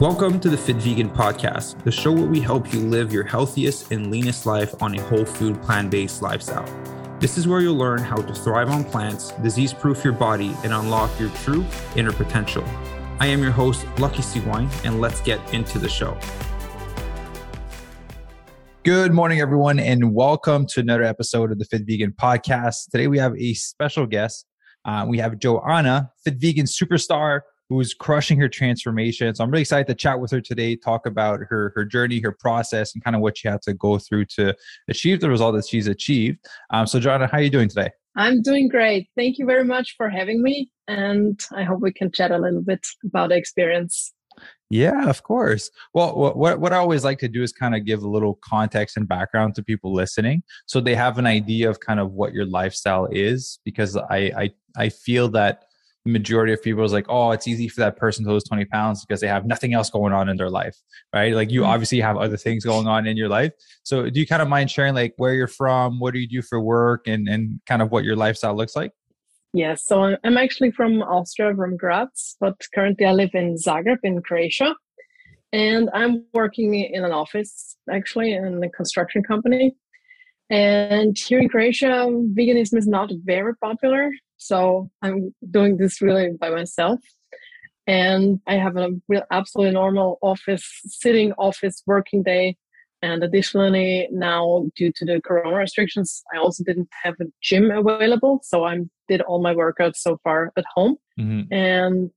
Welcome to the Fit Vegan Podcast, the show where we help you live your healthiest and leanest life on a whole food, plant based lifestyle. This is where you'll learn how to thrive on plants, disease proof your body, and unlock your true inner potential. I am your host, Lucky Sigouin, and let's get into the show. Good morning, everyone, and welcome to another episode of the Fit Vegan Podcast. Today we have a special guest. Uh, we have Johanna, Fit Vegan superstar, who's crushing her transformation. So I'm really excited to chat with her today, talk about her her journey, her process, and kind of what she had to go through to achieve the result that she's achieved. Um, so, Johanna, how are you doing today? I'm doing great. Thank you very much for having me, and I hope we can chat a little bit about the experience. Yeah, of course. Well, what what I always like to do is kind of give a little context and background to people listening, so they have an idea of kind of what your lifestyle is. Because I I I feel that majority of people is like, oh, it's easy for that person to lose 20 pounds because they have nothing else going on in their life, right? Like you mm-hmm. obviously have other things going on in your life. So do you kind of mind sharing like where you're from, what do you do for work and, and kind of what your lifestyle looks like? Yes, so I'm actually from Austria, from Graz, but currently I live in Zagreb in Croatia. And I'm working in an office, actually, in a construction company. And here in Croatia, veganism is not very popular. So I'm doing this really by myself. And I have a real absolutely normal office, sitting office working day. And additionally, now due to the corona restrictions, I also didn't have a gym available. So I did all my workouts so far at home. Mm-hmm. And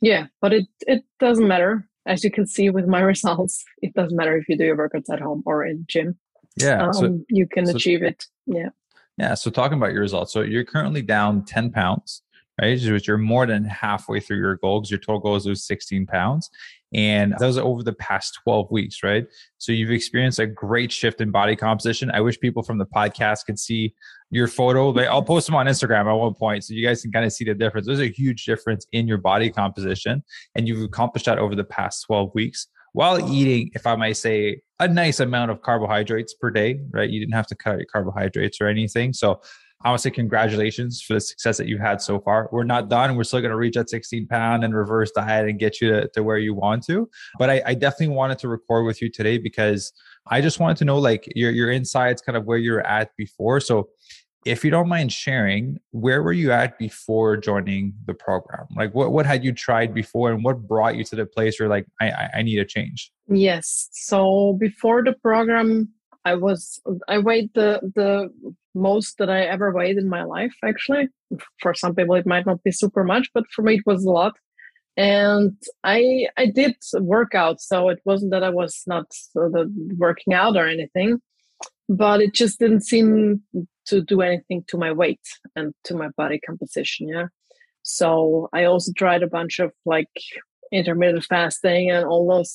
yeah, but it, it doesn't matter. As you can see with my results, it doesn't matter if you do your workouts at home or in gym. Yeah. Um, so, you can so, achieve it. Yeah. Yeah. So talking about your results, so you're currently down 10 pounds, right? Which you're more than halfway through your goal because your total goal is lose 16 pounds. And that was over the past 12 weeks, right? So you've experienced a great shift in body composition. I wish people from the podcast could see your photo. I'll post them on Instagram at one point so you guys can kind of see the difference. There's a huge difference in your body composition. And you've accomplished that over the past 12 weeks while eating, if I might say, a nice amount of carbohydrates per day, right? You didn't have to cut your carbohydrates or anything. So I want to say congratulations for the success that you've had so far. We're not done. We're still going to reach that 16 pound and reverse diet and get you to, to where you want to. But I, I, definitely wanted to record with you today because I just wanted to know like your your insights, kind of where you're at before. So if you don't mind sharing, where were you at before joining the program? Like what, what had you tried before and what brought you to the place where like, I, I need a change? Yes. So before the program, I was, I weighed the, the most that I ever weighed in my life, actually. For some people, it might not be super much, but for me, it was a lot. And I, I did workout. So it wasn't that I was not uh, working out or anything but it just didn't seem to do anything to my weight and to my body composition. Yeah. So I also tried a bunch of like intermittent fasting and all those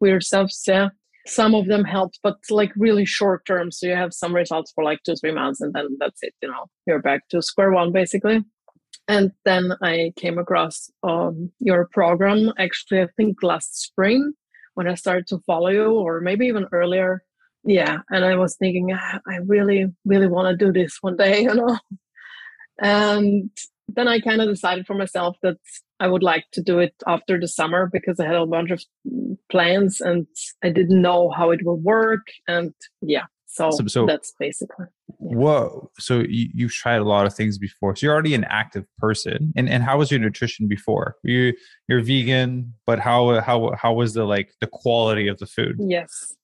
weird stuff. Yeah. Some of them helped, but like really short term. So you have some results for like two, three months and then that's it. You know, you're back to square one basically. And then I came across um, your program actually, I think last spring when I started to follow you, or maybe even earlier yeah and i was thinking ah, i really really want to do this one day you know? And then i kind of decided for myself that i would like to do it after the summer because i had a bunch of plans and i didn't know how it will work and yeah so, so, so that's basically yeah. whoa so you, you've tried a lot of things before so you're already an active person and and how was your nutrition before? You you're vegan but how how how was the like the quality of the food? Yes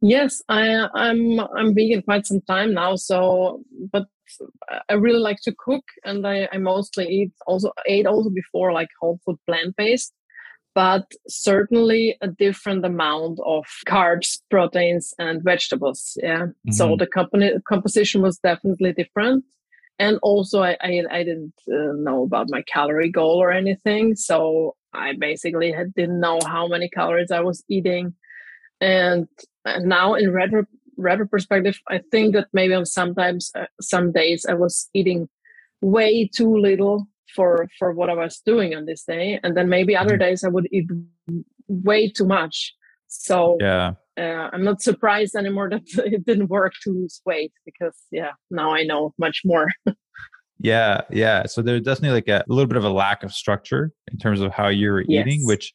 Yes, I, I'm I'm vegan quite some time now. So, but I really like to cook, and I, I mostly eat also ate also before like whole food plant based, but certainly a different amount of carbs, proteins, and vegetables. Yeah. Mm-hmm. So the company composition was definitely different, and also I I, I didn't uh, know about my calorie goal or anything, so I basically had, didn't know how many calories I was eating and now in retro retro perspective i think that maybe on sometimes uh, some days i was eating way too little for for what i was doing on this day. And then maybe other mm-hmm. days i would eat way too much. So yeah. uh, i'm not surprised anymore that it didn't work to lose weight because yeah now i know much more. Yeah yeah. So there's definitely like a, a, little bit of a lack of structure in terms of how you're yes. eating which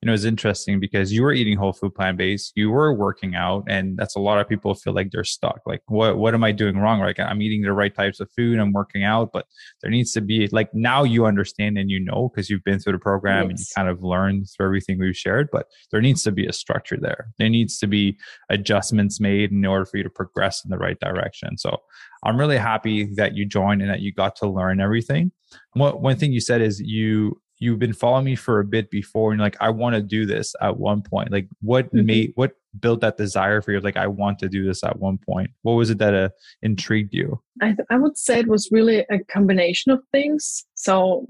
And it was interesting because you were eating whole food plant based, you were working out, and that's a lot of people feel like they're stuck. Like, what what am I doing wrong? Like, I'm eating the right types of food, I'm working out, but there needs to be like now you understand and you know because you've been through the program yes. and you kind of learned through everything we've shared. But there needs to be a structure there. There needs to be adjustments made in order for you to progress in the right direction. So I'm really happy that you joined and that you got to learn everything. What one thing you said is you you've been following me for a bit before and like I want to do this at one point. Like what mm-hmm. made what built that desire for you? Like I want to do this at one point. What was it that uh, intrigued you? I th- I would say it was really a combination of things. So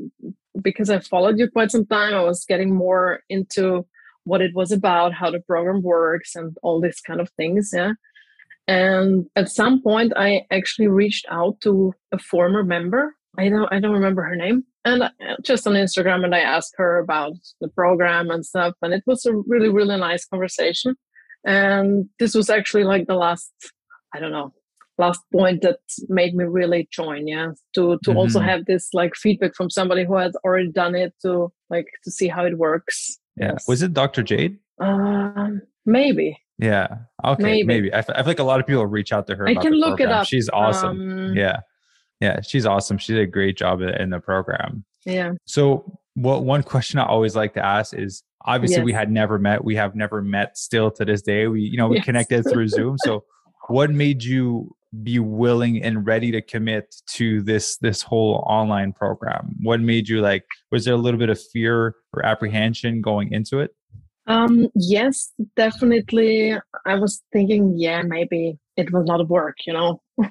because I followed you quite some time, I was getting more into what it was about, how the program works, and all these kind of things. Yeah. And at some point, I actually reached out to a former member. I don't, I don't remember her name. And just on Instagram, and I asked her about the program and stuff. And it was a really, really nice conversation. And this was actually like the last, I don't know, last point that made me really join. Yeah, to to mm-hmm. also have this like feedback from somebody who has already done it to like to see how it works. Yeah, yes. was it Dr. Jade? Um, maybe. Yeah. Okay. Maybe. maybe. I, f- I feel like a lot of people reach out to her. I can look program. it up. She's awesome. Um, yeah. Yeah. She's awesome. She did a great job in the program. Yeah. So, what one question I always like to ask is obviously yes. we had never met. We have never met still to this day. We, you know, we yes. connected through Zoom. So, what made you be willing and ready to commit to this this whole online program? What made you like? Was there a little bit of fear or apprehension going into it? Um, yes, definitely. I was thinking, yeah, maybe it will not work, you know.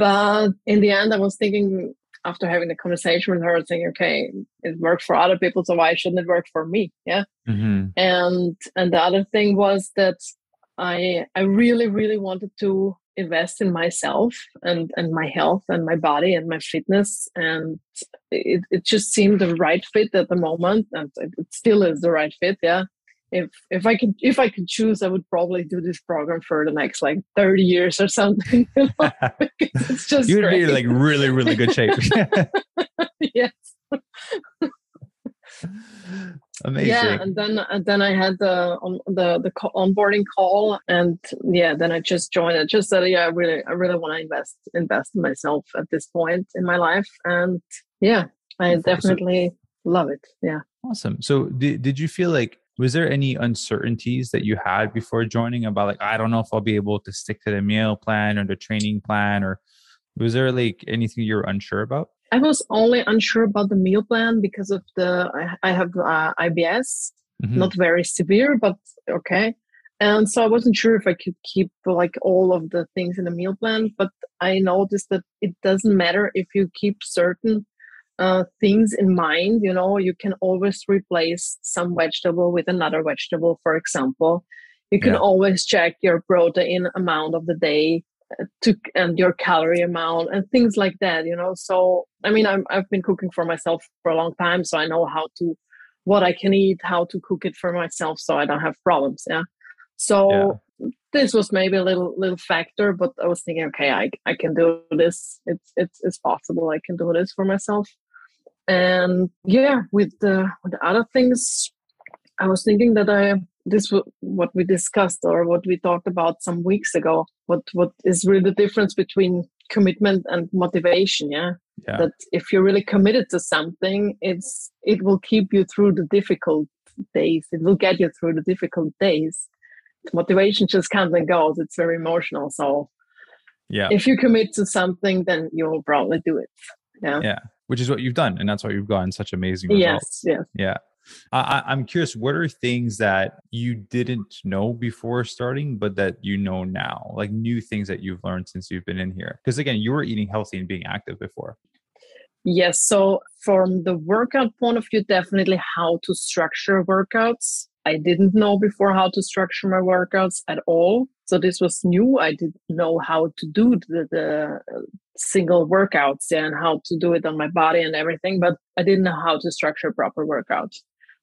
but in the end, I was thinking after having the conversation with her, saying, okay, it worked for other people, so why shouldn't it work for me? Yeah. Mm-hmm. And and the other thing was that I I really really wanted to invest in myself and and my health and my body and my fitness and it, it just seemed the right fit at the moment and it still is the right fit yeah if if i could if i could choose i would probably do this program for the next like 30 years or something you know? it's just you'd great. be like really really good shape yes Amazing. Yeah, and then and then I had the on the the onboarding call, and yeah, then I just joined it. Just said, yeah, I really I really want to invest invest in myself at this point in my life, and yeah, I definitely love it. Yeah. Awesome. So did did you feel like was there any uncertainties that you had before joining about like I don't know if I'll be able to stick to the meal plan or the training plan or was there like anything you were unsure about? I was only unsure about the meal plan because of the I, I have uh, IBS, mm-hmm. not very severe, but okay. And so I wasn't sure if I could keep like all of the things in the meal plan. But I noticed that it doesn't matter if you keep certain uh, things in mind. You know, you can always replace some vegetable with another vegetable. For example, you can yeah. always check your protein amount of the day to and your calorie amount and things like that you know so i mean I'm, i've been cooking for myself for a long time so i know how to what i can eat how to cook it for myself so i don't have problems yeah so yeah. this was maybe a little little factor but i was thinking okay i, I can do this it's, it's it's possible i can do this for myself and yeah with the with the other things i was thinking that i this what we discussed or what we talked about some weeks ago what what is really the difference between commitment and motivation yeah? yeah, that if you're really committed to something it's it will keep you through the difficult days. It will get you through the difficult days. Motivation just comes and goes. It's very emotional. So yeah. if you commit to something then you'll probably do it. Yeah. Yeah which is what you've done and that's why you've gotten such amazing results yes yes yeah I, I'm curious, what are things that you didn't know before starting, but that you know now, like new things that you've learned since you've been in here? Because again, you were eating healthy and being active before. Yes. So, from the workout point of view, definitely how to structure workouts. I didn't know before how to structure my workouts at all. So, this was new. I didn't know how to do the, the single workouts and how to do it on my body and everything, but I didn't know how to structure proper workouts.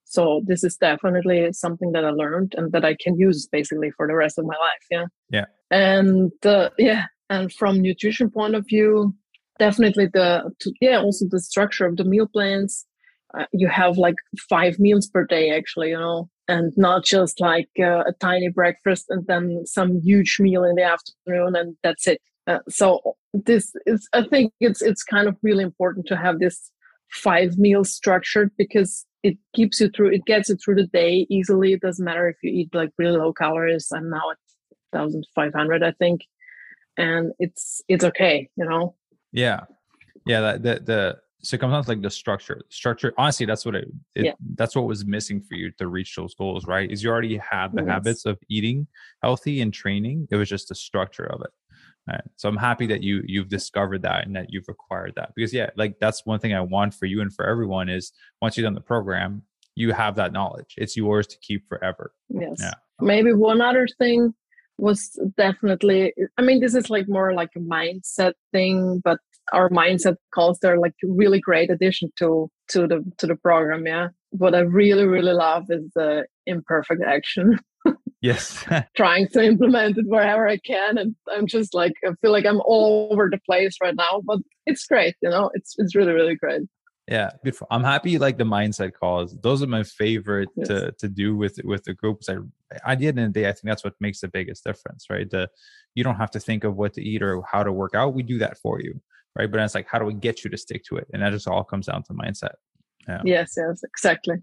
So this is definitely something that I learned and that I can use basically for the rest of my life. Yeah. Yeah. And uh, yeah, and from nutrition point of view, definitely the to, yeah also the structure of the meal plans. uh, you have like five meals per day actually you know and not just like uh, a tiny breakfast and then some huge meal in the afternoon and that's it. Uh, so this is i think it's it's kind of really important to have this five meals structured because it keeps you through it gets you through the day easily. It doesn't matter if you eat like really low calories. I'm now at 1500 i think. And it's it's okay you know? Yeah. Yeah that the the so it comes down to like the structure structure honestly that's what it, it yeah. that's what was missing for you to reach those goals right is you already had the yes. habits of eating healthy and training it was just the structure of it right? so i'm happy that you you've discovered that and that you've acquired that because yeah like that's one thing i want for you and for everyone is once you've done the program you have that knowledge it's yours to keep forever yes yeah. maybe one other thing was definitely i mean this is like more like a mindset thing but our mindset calls they're like really great addition to to the to the program yeah. What i really really love is the imperfect action. Yes. Trying to implement it wherever i can and i'm just like i feel like i'm all over the place right now but it's great you know? It's it's really really great. Yeah beautiful. I'm happy like the mindset calls. Those are my favorite yes. to to do with with the groups i at the end of the day i think that's what makes the biggest difference right? The you don't have to think of what to eat or how to work out. We do that for you right? But it's like, how do we get you to stick to it? And that just all comes down to mindset. Yeah. Yes, yes, exactly.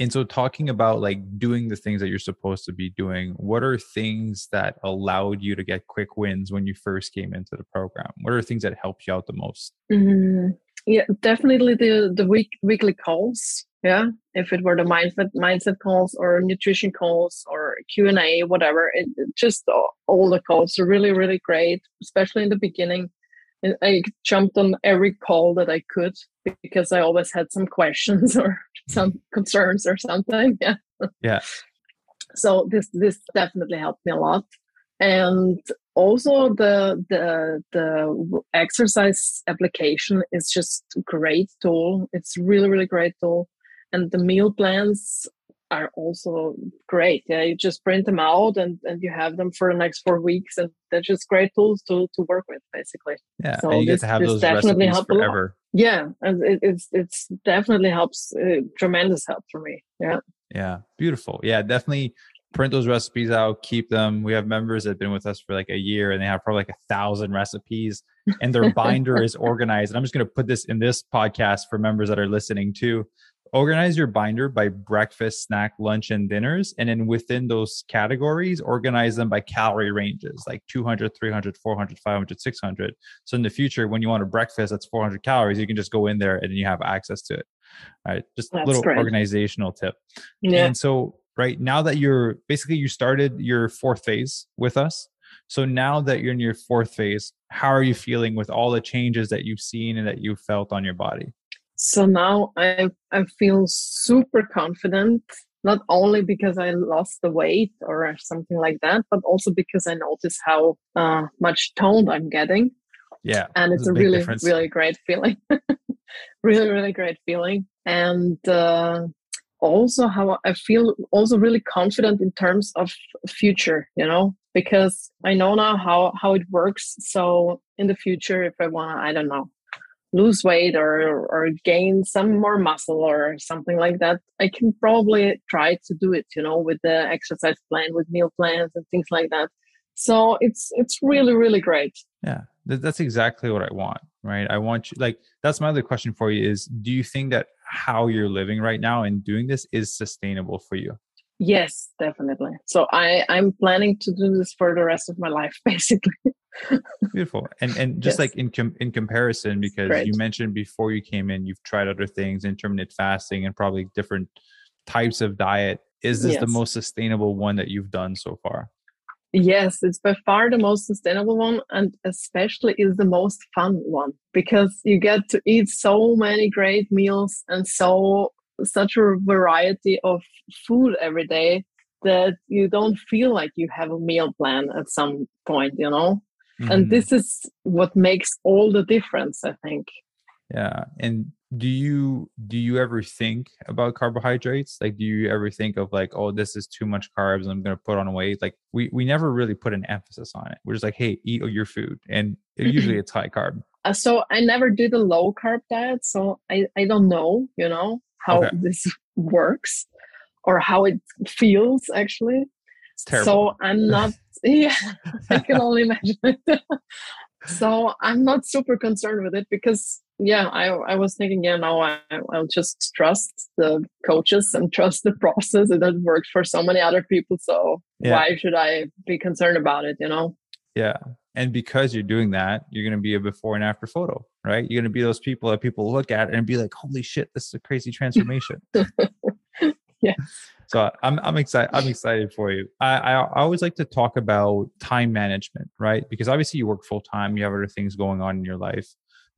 And so, talking about like doing the things that you're supposed to be doing, what are things that allowed you to get quick wins when you first came into the program? What are things that helped you out the most? Mm, yeah, definitely the the week weekly calls. Yeah, if it were the mindset mindset calls or nutrition calls or Q and A, whatever, it, just all, all the calls are really really great, especially in the beginning I jumped on every call that I could because I always had some questions or some concerns or something. Yeah. Yeah. So this this definitely helped me a lot. And also the the the exercise application is just great tool. It's really, really great tool. And the meal plans are also great. Yeah, you just print them out and, and you have them for the next four weeks, and they're just great tools to, to work with, basically. Yeah, so and you this, get to have those definitely recipes forever. Yeah, and it, it's it's definitely helps uh, tremendous help for me. Yeah. Yeah, beautiful. Yeah, definitely print those recipes out, keep them. We have members that have been with us for like a year, and they have probably like a thousand recipes, and their binder is organized. And I'm just going to put this in this podcast for members that are listening too organize your binder by breakfast, snack, lunch, and dinners. And then within those categories, organize them by calorie ranges like 200, 300, 400, 500, 600. So in the future, when you want a breakfast that's 400 calories, you can just go in there and then you have access to it. All right. Just a little great. organizational tip. Yeah. And so, right now that you're basically, you started your fourth phase with us. So now that you're in your fourth phase, how are you feeling with all the changes that you've seen and that you've felt on your body? So now I I feel super confident, not only because I lost the weight or something like that, but also because I notice how uh, much toned I'm getting. Yeah, and it's a, a really difference. really great feeling. really really great feeling, and uh, also how I feel also really confident in terms of future. You know, because I know now how how it works. So in the future, if I wanna, I don't know, lose weight or or gain some more muscle or something like that i can probably try to do it you know with the exercise plan with meal plans and things like that. So it's it's really really great. Yeah that's exactly what i want right? I want you like that's my other question for you is do you think that how you're living right now and doing this is sustainable for you yes definitely so i i'm planning to do this for the rest of my life basically Beautiful. And and just yes. like in com- in comparison, because you mentioned before you came in, you've tried other things, intermittent fasting, and probably different types of diet. Is this yes. the most sustainable one that you've done so far? Yes, it's by far the most sustainable one, and especially is the most fun one because you get to eat so many great meals and so such a variety of food every day that you don't feel like you have a meal plan at some point, you know. Mm-hmm. And this is what makes all the difference, I think. Yeah. And do you do you ever think about carbohydrates? Like do you ever think of like, oh, this is too much carbs, I'm gonna put on weight? Like we we never really put an emphasis on it. We're just like, hey, eat your food. And usually it's high carb. Uh, so I never did a low carb diet, so I, I don't know, you know. How Okay. this works or how it feels actually. So I'm not, yeah, I can only imagine. so I'm not super concerned with it because, yeah, I, I was thinking, yeah, no, I, I'll just trust the coaches and trust the process. It has worked for so many other people. So Yeah. why should I be concerned about it, you know? Yeah. And because you're doing that, you're going to be a before and after photo, right? You're going to be those people that people look at and be like, holy shit, this is a crazy transformation. Yeah. So I'm, I'm excited. I'm excited for you. I, I, I always like to talk about time management, right? Because obviously you work full time, you have other things going on in your life.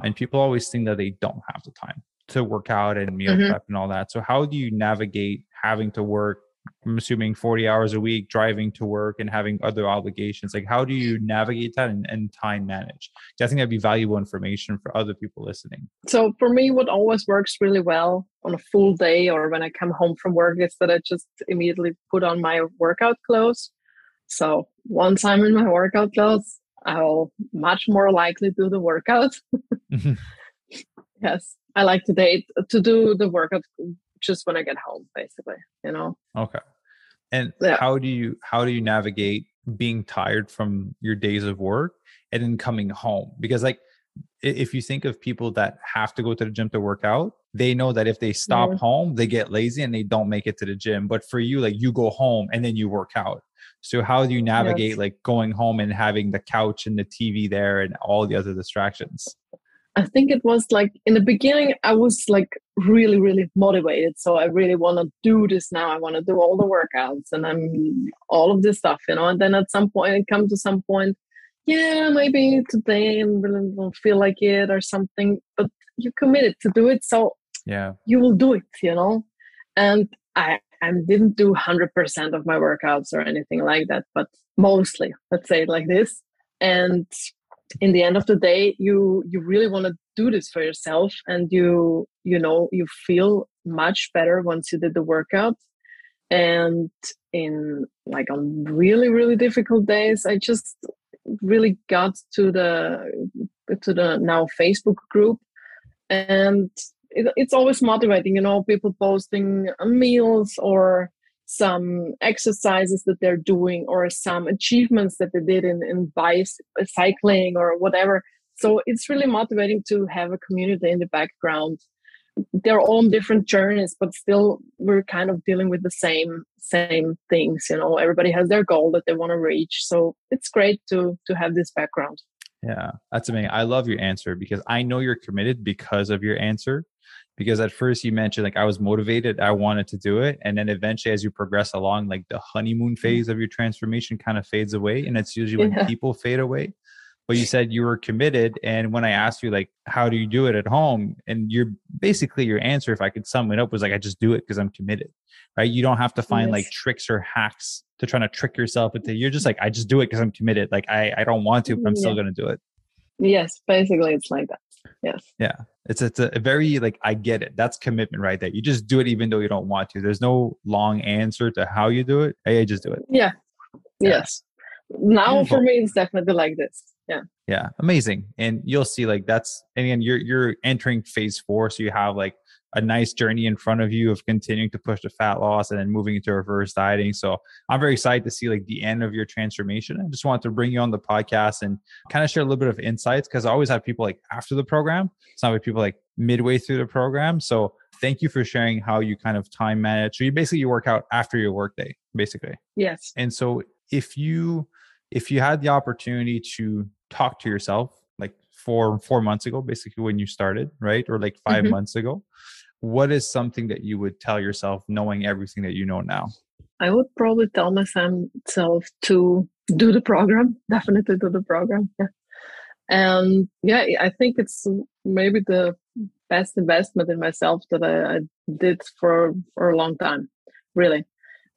And people always think that they don't have the time to work out and meal Mhm. prep and all that. So how do you navigate having to work I'm assuming 40 hours a week driving to work and having other obligations. Like, how do you navigate that and, and time manage? I think that'd be valuable information for other people listening. So for me, what always works really well on a full day or when I come home from work is that I just immediately put on my workout clothes. So once I'm in my workout clothes, I'll much more likely do the workout. yes, I like to date to do the workout just when I get home, basically. You know. okay. And Yeah. how do you how do you navigate being tired from your days of work and then coming home? Because like if you think of people that have to go to the gym to work out, they know that if they stop Mhm. home, they get lazy and they don't make it to the gym. But for you, like you go home and then you work out. So how do you navigate Yes. like going home and having the couch and the TV there and all the other distractions? I think it was like in the beginning, I was like really, really motivated. So I really want to do this now. I want to do all the workouts and I'm all of this stuff, you know. And then at some point, it comes to some point, yeah, maybe today I really don't feel like it or something. But you committed to do it, so Yeah. you will do it, you know. And I, I didn't do hundred percent of my workouts or anything like that, but mostly, let's say it like this. And in the end of the day you you really want to do this for yourself and you you know you feel much better once you did the workout and in like on really really difficult days i just really got to the to the now facebook group and it, it's always motivating you know people posting meals or some exercises that they're doing or some achievements that they did in, in bicycling or whatever. So it's really motivating to have a community in the background. They're all on different journeys, but still we're kind of dealing with the same same things. You know, everybody has their goal that they want to reach. So it's great to to have this background. Yeah, that's amazing. I love your answer because I know you're committed because of your answer. Because at first you mentioned like I was motivated, I wanted to do it, and then eventually as you progress along, like the honeymoon mm. phase of your transformation kind of fades away, and it's usually when Yeah. people fade away. But you said you were committed, and when I asked you like how do you do it at home, and you're basically your answer, if I could sum it up, was like I just do it because I'm committed, right? You don't have to find like tricks or hacks to trying to trick yourself into. You're just like I just do it because I'm committed. Like I I don't want to, but I'm still gonna do it. Yes, basically it's like that. Yes. Yeah. It's it's a very like I get it. That's commitment right there. You just do it even though you don't want to. There's no long answer to how you do it. Hey, just do it. Yeah. Yeah. Yes. Now for me it's definitely like this. Yeah. Yeah. Amazing. And you'll see like that's and again you're you're entering phase four. So you have like a nice journey in front of you of continuing to push the fat loss and then moving into reverse dieting. So I'm very excited to see like the end of your transformation. I just wanted to bring you on the podcast and kind of share a little bit of insights because I always have people like after the program. It's not like people like midway through the program. So thank you for sharing how you kind of time manage. So you basically you work out after your workday, basically. Yes. And so if you if you had the opportunity to talk to yourself like four four months ago, basically when you started, right? Or like 5 Mhm. months ago, what is something that you would tell yourself knowing everything that you know now? I would probably tell myself to do the program, definitely do the program. Yeah. And yeah, I think it's maybe the best investment in myself that I, I did for for a long time, really.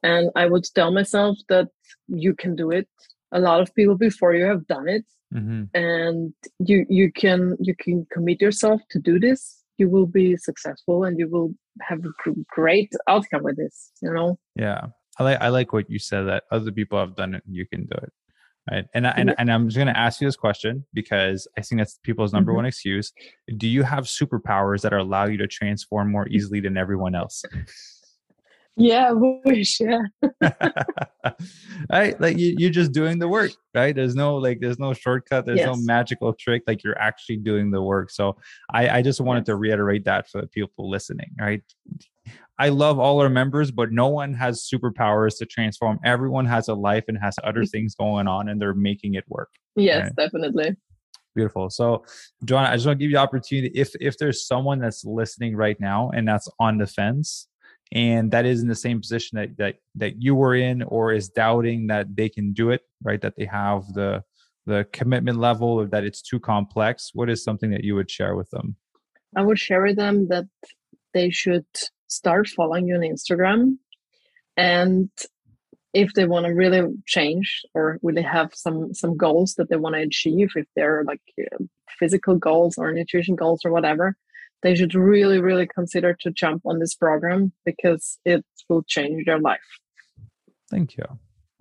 And I would tell myself that you can do it. A lot of people before you have done it, Mm-hmm. and you you can you can commit yourself to do this. You will be successful, and you will have a great outcome with this. You know. Yeah. I like I like what you said that other people have done it and you can do it. Right. And, I, and, and I'm just going to ask you this question because I think that's people's number mm-hmm. one excuse. Do you have superpowers that allow you to transform more easily than everyone else? Yeah, I wish. Yeah. right. Like you, you're just doing the work, right? There's no like, there's no shortcut. There's yes. no magical trick. Like you're actually doing the work. So I, I just wanted yes. to reiterate that for the people listening, right? I love all our members, but no one has superpowers to transform. Everyone has a life and has other mm. things going on, and they're making it work. Yes, right? definitely. Beautiful. So, Johanna, I just want to give you the opportunity. If if there's someone that's listening right now and that's on the fence, and that is in the same position that that that you were in, or is doubting that they can do it, right? That they have the the commitment level, or that it's too complex. What is something that you would share with them? I would share with them that they should start following you on Instagram. And if they want to really change or really have some some goals that they want to achieve, if they're like uh, physical goals or nutrition goals or whatever, they should really really consider to jump on this program because it will change their life. Thank you.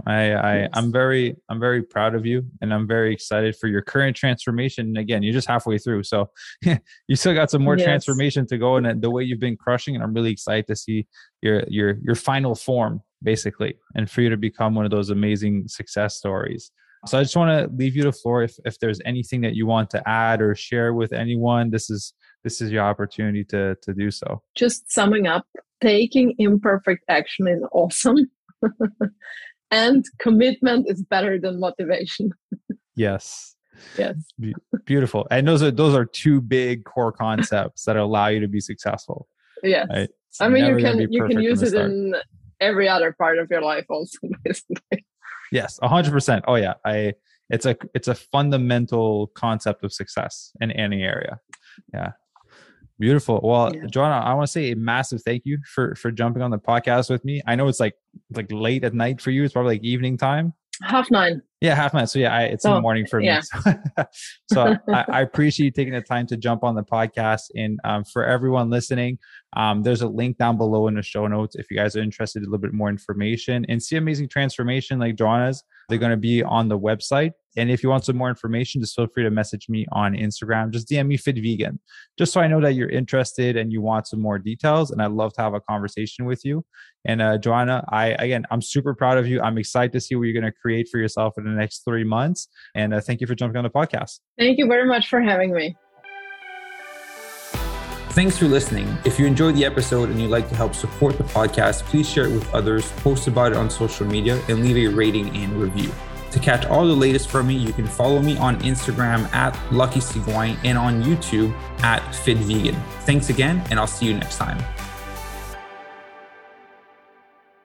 I, I yes. I'm very I'm very proud of you and I'm very excited for your current transformation. And again, you're just halfway through. So you still got some more yes. transformation to go and the way you've been crushing and I'm really excited to see your your your final form basically and for you to become one of those amazing success stories. So I just want to leave you the floor if if there's anything that you want to add or share with anyone, this is this is your opportunity to to do so. Just summing up, taking imperfect action is awesome. and commitment is better than motivation. Yes. Yes. Be- beautiful. And those are those are two big core concepts that allow you to be successful yes. right? i mean you can you can use it in every other part of your life also basically. Yes 100% oh yeah. I it's a it's a fundamental concept of success in any area. Yeah Beautiful. Well, yeah. Johanna, I want to say a massive thank you for for jumping on the podcast with me. I know it's like like late at night for you. It's probably like evening time. Half nine. Yeah, half nine. So yeah, I, it's oh, in the oh, morning for yeah. me. So, so I, I, appreciate you taking the time to jump on the podcast. And um, for everyone listening, um, there's a link down below in the show notes if you guys are interested in a little bit more information and see amazing transformation like Johanna's. They're going to be on the website. And if you want some more information, just feel free to message me on Instagram. Just DM me Fit Vegan, just so I know that you're interested and you want some more details. And I'd love to have a conversation with you. And uh, Johanna, I again, I'm super proud of you. I'm excited to see what you're going to create for yourself in the next three months. And uh, thank you for jumping on the podcast. Thank you very much for having me. Thanks for listening. If you enjoyed the episode and you'd like to help support the podcast, please share it with others, post about it on social media, and leave a rating and review. To catch all the latest from me, you can follow me on Instagram at Lucky Sigouin and on YouTube at Fit Vegan. Thanks again, and I'll see you next time.